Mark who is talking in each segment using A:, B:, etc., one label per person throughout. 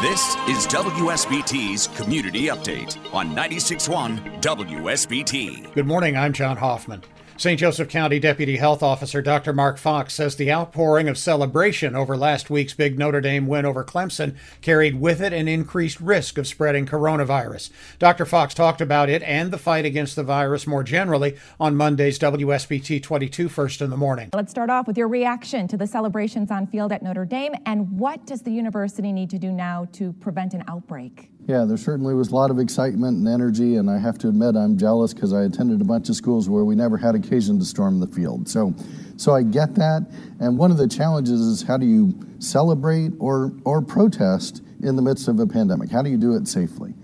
A: This is WSBT's Community Update on 96.1 WSBT.
B: Good morning, I'm John Hoffman. St. Joseph County Deputy Health Officer Dr. Mark Fox says the outpouring of celebration over last week's big Notre Dame win over Clemson carried with it an increased risk of spreading coronavirus. Dr. Fox talked about it and the fight against the virus more generally on Monday's WSBT 22 First in the Morning.
C: Let's start off with your reaction to the celebrations on field at Notre Dame and what does the university need to do now to prevent an outbreak?
D: Yeah, there certainly was a lot of excitement and energy, and I have to admit I'm jealous because I attended a bunch of schools where we never had occasion to storm the field. So, so I get that, and one of the challenges is how do you celebrate or or protest in the midst of a pandemic? How do you do it safely?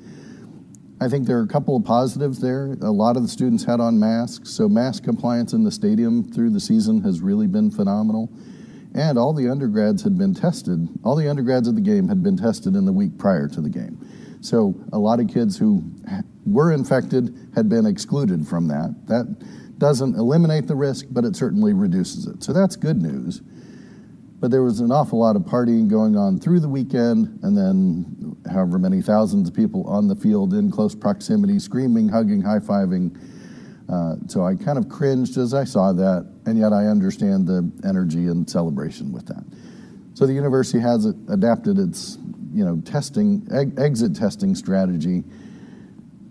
D: I think there are a couple of positives there. A lot of the students had on masks, so mask compliance in the stadium through the season has really been phenomenal. And all the undergrads had been tested. All the undergrads at the game had been tested in the week prior to the game. So a lot of kids who were infected had been excluded from that. That doesn't eliminate the risk, but it certainly reduces it. So that's good news. But there was an awful lot of partying going on through the weekend, and then however many thousands of people on the field in close proximity, screaming, hugging, high fiving. Uh, so I kind of cringed as I saw that, and yet I understand the energy and celebration with that. So the university has adapted its you know, testing, exit testing strategy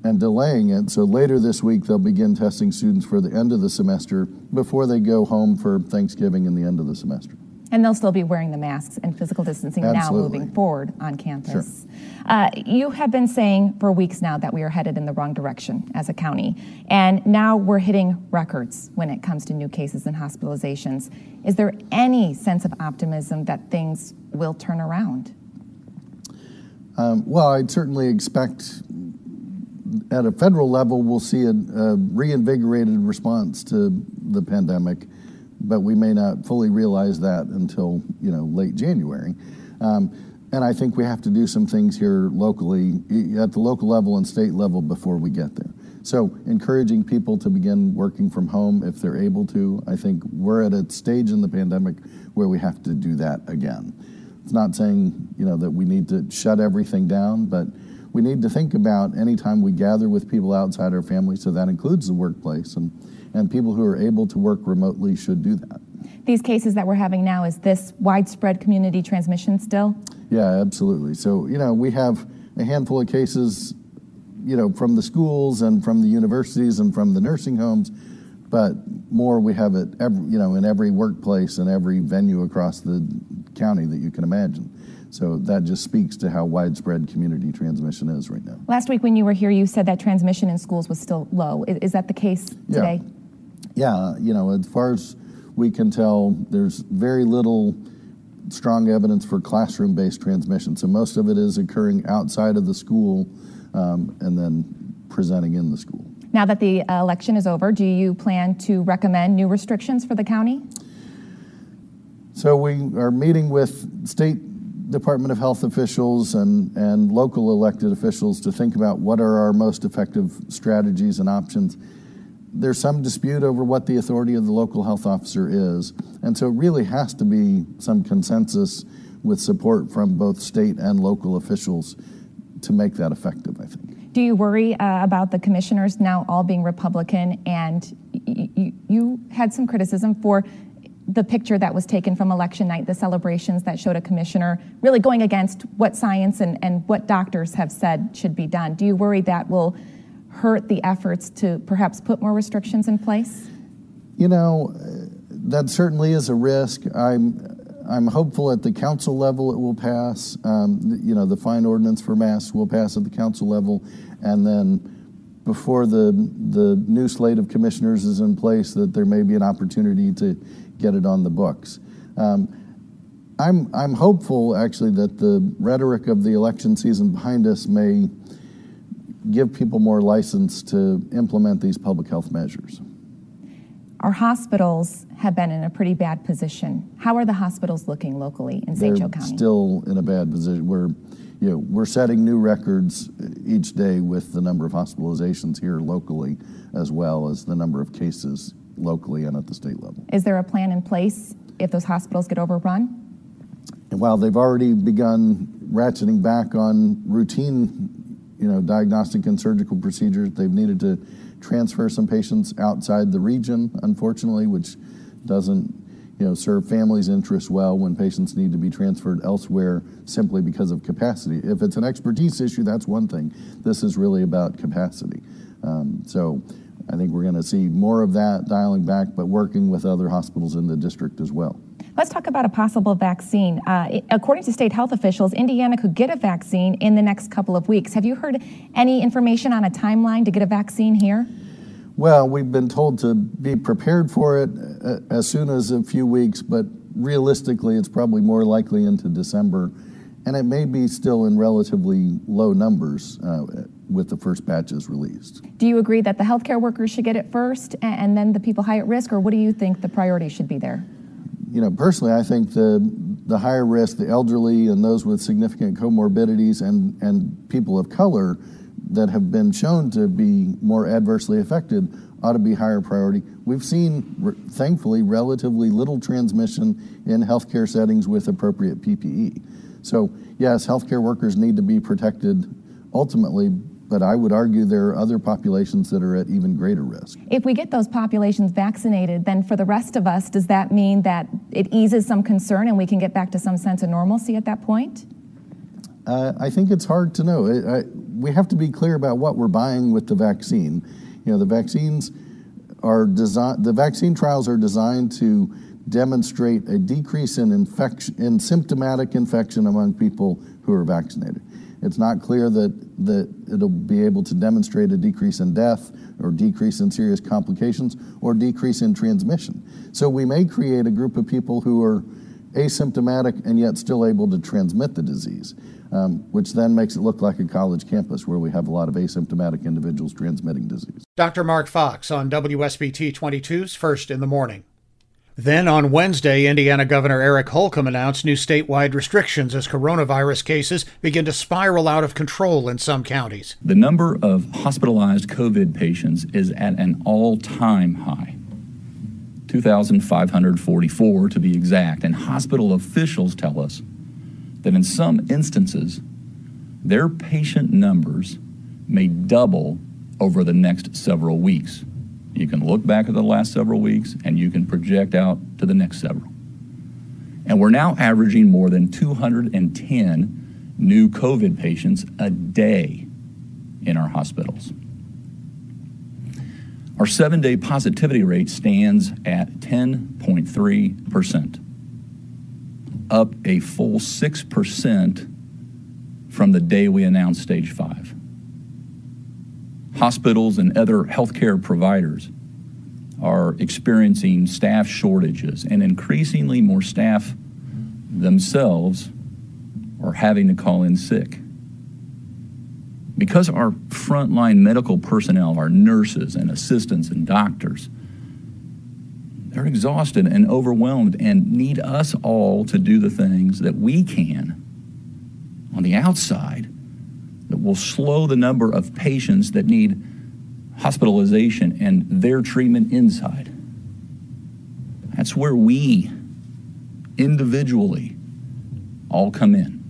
D: and delaying it. So later this week, they'll begin testing students for the end of the semester before they go home for Thanksgiving and the end of the semester.
C: And they'll still be wearing the masks and physical distancing
D: Absolutely.
C: now moving forward on campus.
D: Sure.
C: Uh, you have been saying for weeks now that we are headed in the wrong direction as a county. And now we're hitting records when it comes to new cases and hospitalizations. Is there any sense of optimism that things will turn around?
D: Um, well, I'd certainly expect at a federal level we'll see a, reinvigorated response to the pandemic, but we may not fully realize that until you know late January. Um, and I think we have to do some things here locally, at the local level and state level, before we get there. So, encouraging people to begin working from home if they're able to. I think we're at a stage in the pandemic where we have to do that again. It's not saying, you know, that we need to shut everything down, but we need to think about anytime we gather with people outside our family, so that includes the workplace, and, and people who are able to work remotely should do that.
C: These cases that we're having now, is this widespread community transmission still?
D: Yeah, absolutely. So, you know, we have a handful of cases, you know, from the schools and from the universities and from the nursing homes, but more we have it, every, you know, in every workplace and every venue across the county that you can imagine. So that just speaks to how widespread community transmission is right now.
C: Last week when you were here, you said that transmission in schools was still low. Is, that the case today?
D: Yeah. yeah, you know, as far as we can tell, there's very little strong evidence for classroom based transmission. So most of it is occurring outside of the school um, and then presenting in the school.
C: Now that the election is over, do you plan to recommend new restrictions for the county?
D: So we are meeting with state Department of Health officials and, and local elected officials to think about what are our most effective strategies and options. There's some dispute over what the authority of the local health officer is, and so it really has to be some consensus with support from both state and local officials to make that effective, I think.
C: Do you worry uh, about the commissioners now all being Republican? And you had some criticism for the picture that was taken from election night, the celebrations that showed a commissioner really going against what science and, and what doctors have said should be done. Do you worry that will hurt the efforts to perhaps put more restrictions in place?
D: You know, that certainly is a risk. I'm I'm hopeful at the council level it will pass. Um, you know, the fine ordinance for masks will pass at the council level, and then before the the new slate of commissioners is in place, that there may be an opportunity to get it on the books. Um, I'm, I'm hopeful, actually, that the rhetoric of the election season behind us may give people more license to implement these public health measures.
C: Our hospitals have been in a pretty bad position. How are the hospitals looking locally in St. Joe County?
D: Still in a bad position. We're, you know, we're setting new records each day with the number of hospitalizations here locally, as well as the number of cases locally and at the state level.
C: Is there a plan in place if those hospitals get overrun?
D: And while they've already begun ratcheting back on routine, you know, diagnostic and surgical procedures, they've needed to transfer some patients outside the region, unfortunately, which doesn't you know, serve families' interests well when patients need to be transferred elsewhere simply because of capacity. If it's an expertise issue, that's one thing. This is really about capacity. Um, so I think we're going to see more of that dialing back, but working with other hospitals in the district as well.
C: Let's talk about a possible vaccine. Uh, according to state health officials, Indiana could get a vaccine in the next couple of weeks. Have you heard any information on a timeline to get a vaccine here?
D: Well, we've been told to be prepared for it uh, as soon as a few weeks, but realistically, it's probably more likely into December. And it may be still in relatively low numbers uh, with the first batches released.
C: Do you agree that the healthcare workers should get it first and then the people high at risk, or what do you think the priority should be there?
D: you know, personally, I think the the higher risk, the elderly, and those with significant comorbidities, and and people of color that have been shown to be more adversely affected ought to be higher priority. We've seen, thankfully, relatively little transmission in healthcare settings with appropriate PPE. So, yes, healthcare workers need to be protected ultimately, but I would argue there are other populations that are at even greater risk.
C: If we get those populations vaccinated, then for the rest of us, does that mean that it eases some concern and we can get back to some sense of normalcy at that point?
D: Uh, I think it's hard to know. I, I, we have to be clear about what we're buying with the vaccine. You know, the vaccines are designed. The vaccine trials are designed to demonstrate a decrease in infection, in symptomatic infection among people who are vaccinated. It's not clear that, that it'll be able to demonstrate a decrease in death or decrease in serious complications or decrease in transmission. So we may create a group of people who are asymptomatic and yet still able to transmit the disease, um, which then makes it look like a college campus where we have a lot of asymptomatic individuals transmitting disease.
B: Dr. Mark Fox on WSBT 22's First in the Morning. Then on Wednesday, Indiana Governor Eric Holcomb announced new statewide restrictions as coronavirus cases begin to spiral out of control in some counties.
E: The number of hospitalized COVID patients is at an all time high 2,544 to be exact. And hospital officials tell us that in some instances, their patient numbers may double over the next several weeks. You can look back at the last several weeks and you can project out to the next several. And we're now averaging more than 210 new COVID patients a day in our hospitals. Our seven day positivity rate stands at 10.3%, up a full 6% from the day we announced stage five hospitals and other healthcare providers are experiencing staff shortages, and increasingly more staff themselves are having to call in sick. Because our frontline medical personnel, our nurses and assistants and doctors, they're exhausted and overwhelmed and need us all to do the things that we can on the outside will slow the number of patients that need hospitalization and their treatment inside. That's where we individually all come in.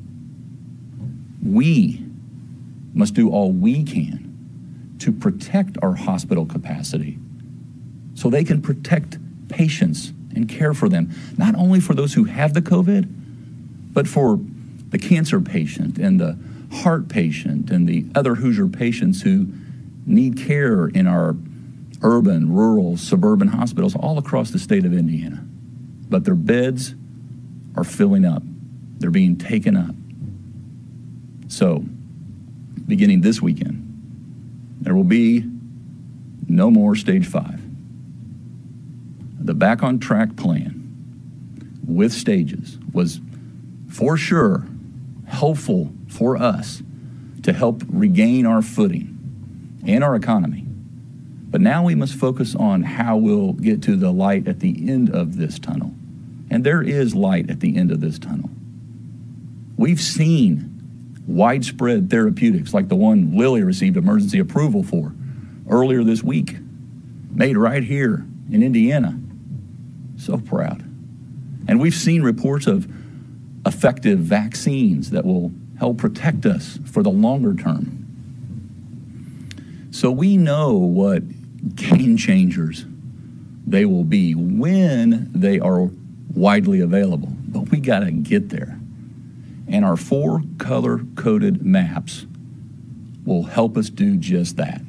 E: We must do all we can to protect our hospital capacity so they can protect patients and care for them, not only for those who have the COVID, but for the cancer patient and the heart patient and the other Hoosier patients who need care in our urban, rural, suburban hospitals all across the state of Indiana. But their beds are filling up, they're being taken up. So, beginning this weekend, there will be no more stage five. The back on track plan with stages was for sure helpful for us to help regain our footing and our economy. But now we must focus on how we'll get to the light at the end of this tunnel. And there is light at the end of this tunnel. We've seen widespread therapeutics like the one Lilly received emergency approval for earlier this week, made right here in Indiana. So proud. And we've seen reports of effective vaccines that will help protect us for the longer term. So we know what game changers they will be when they are widely available, but we got to get there. And our four color coded maps will help us do just that.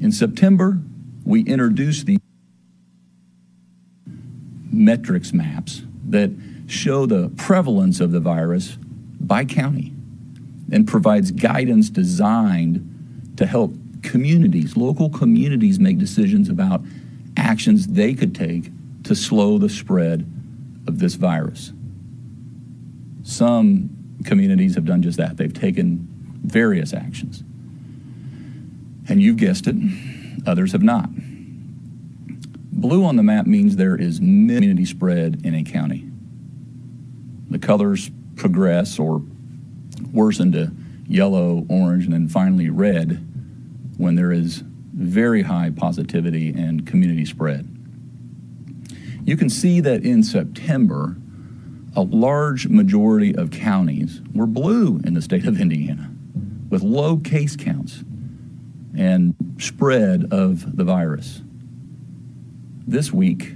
E: In September, we introduced the metrics maps that show the prevalence of the virus by county and provides guidance designed to help communities, local communities, make decisions about actions they could take to slow the spread of this virus. Some communities have done just that. They've taken various actions. And you've guessed it, others have not. Blue on the map means there is community spread in a county. The colors progress or worsen to yellow, orange, and then finally red when there is very high positivity and community spread. You can see that in September, a large majority of counties were blue in the state of Indiana with low case counts and spread of the virus. This week,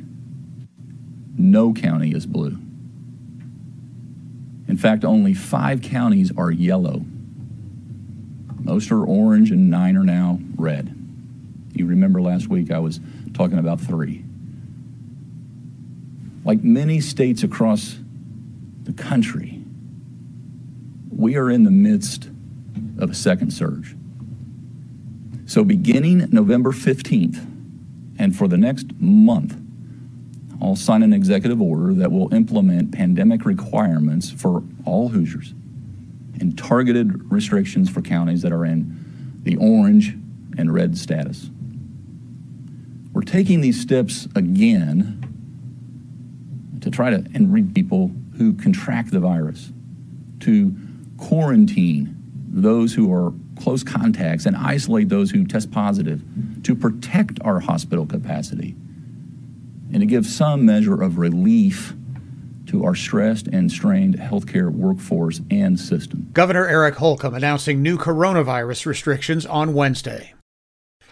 E: no county is blue. In fact, only five counties are yellow. Most are orange, and nine are now red. You remember last week I was talking about three. Like many states across the country, we are in the midst of a second surge. So, beginning November 15th, and for the next month, I'll sign an executive order that will implement pandemic requirements for all Hoosiers and targeted restrictions for counties that are in the orange and red status. We're taking these steps again to try to read people who contract the virus, to quarantine those who are close contacts and isolate those who test positive, to protect our hospital capacity and to give some measure of relief to our stressed and strained healthcare workforce and system.
B: Governor Eric Holcomb announcing new coronavirus restrictions on Wednesday.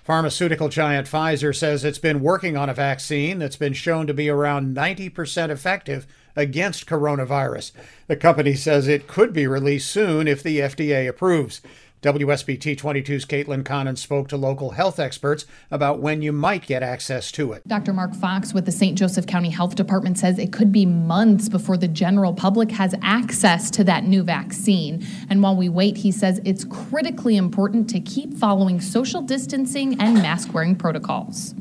B: Pharmaceutical giant Pfizer says it's been working on a vaccine that's been shown to be around 90% effective against coronavirus. The company says it could be released soon if the FDA approves. WSBT 22's Caitlin Connon spoke to local health experts about when you might get access to it.
F: Dr. Mark Fox with the St. Joseph County Health Department says it could be months before the general public has access to that new vaccine. And while we wait, he says it's critically important to keep following social distancing and mask wearing protocols.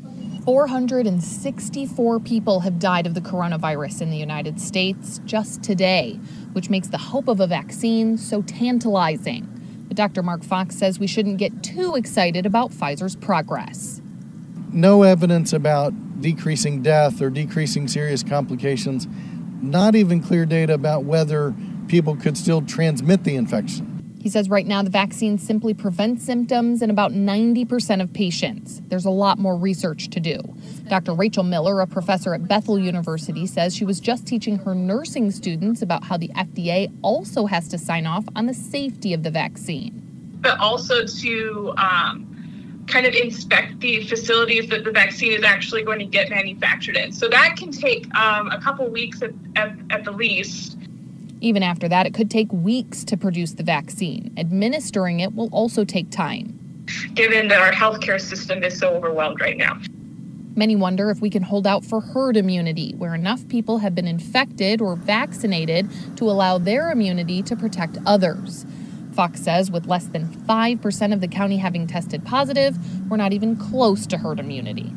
F: 464 people have died of the coronavirus in the United States just today, which makes the hope of a vaccine so tantalizing. But Dr. Mark Fox says we shouldn't get too excited about Pfizer's progress.
D: No evidence about decreasing death or decreasing serious complications, not even clear data about whether people could still transmit the infection.
F: He says right now the vaccine simply prevents symptoms in about 90% of patients. There's a lot more research to do. Dr. Rachel Miller, a professor at Bethel University, says she was just teaching her nursing students about how the FDA also has to sign off on the safety of the vaccine.
G: But also to um, kind of inspect the facilities that the vaccine is actually going to get manufactured in. So that can take um, a couple weeks at, at, at the least.
F: Even after that, it could take weeks to produce the vaccine. Administering it will also take time.
G: Given that our healthcare system is so overwhelmed right now.
F: Many wonder if we can hold out for herd immunity, where enough people have been infected or vaccinated to allow their immunity to protect others. Fox says with less than 5% of the county having tested positive, we're not even close to herd immunity.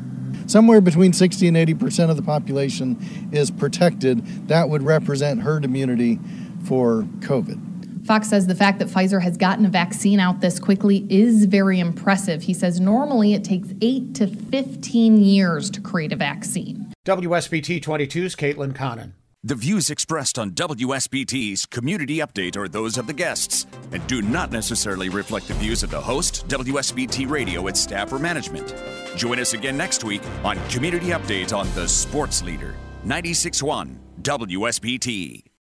D: Somewhere between 60 and 80 percent of the population is protected. That would represent herd immunity for COVID.
F: Fox says the fact that Pfizer has gotten a vaccine out this quickly is very impressive. He says normally it takes 8 to 15 years to create a vaccine.
B: WSBT 22's Caitlin Connon.
A: The views expressed on WSBT's Community Update are those of the guests and do not necessarily reflect the views of the host, WSBT Radio, its staff, or management. Join us again next week on Community Update on the Sports Leader, 96.1 WSBT.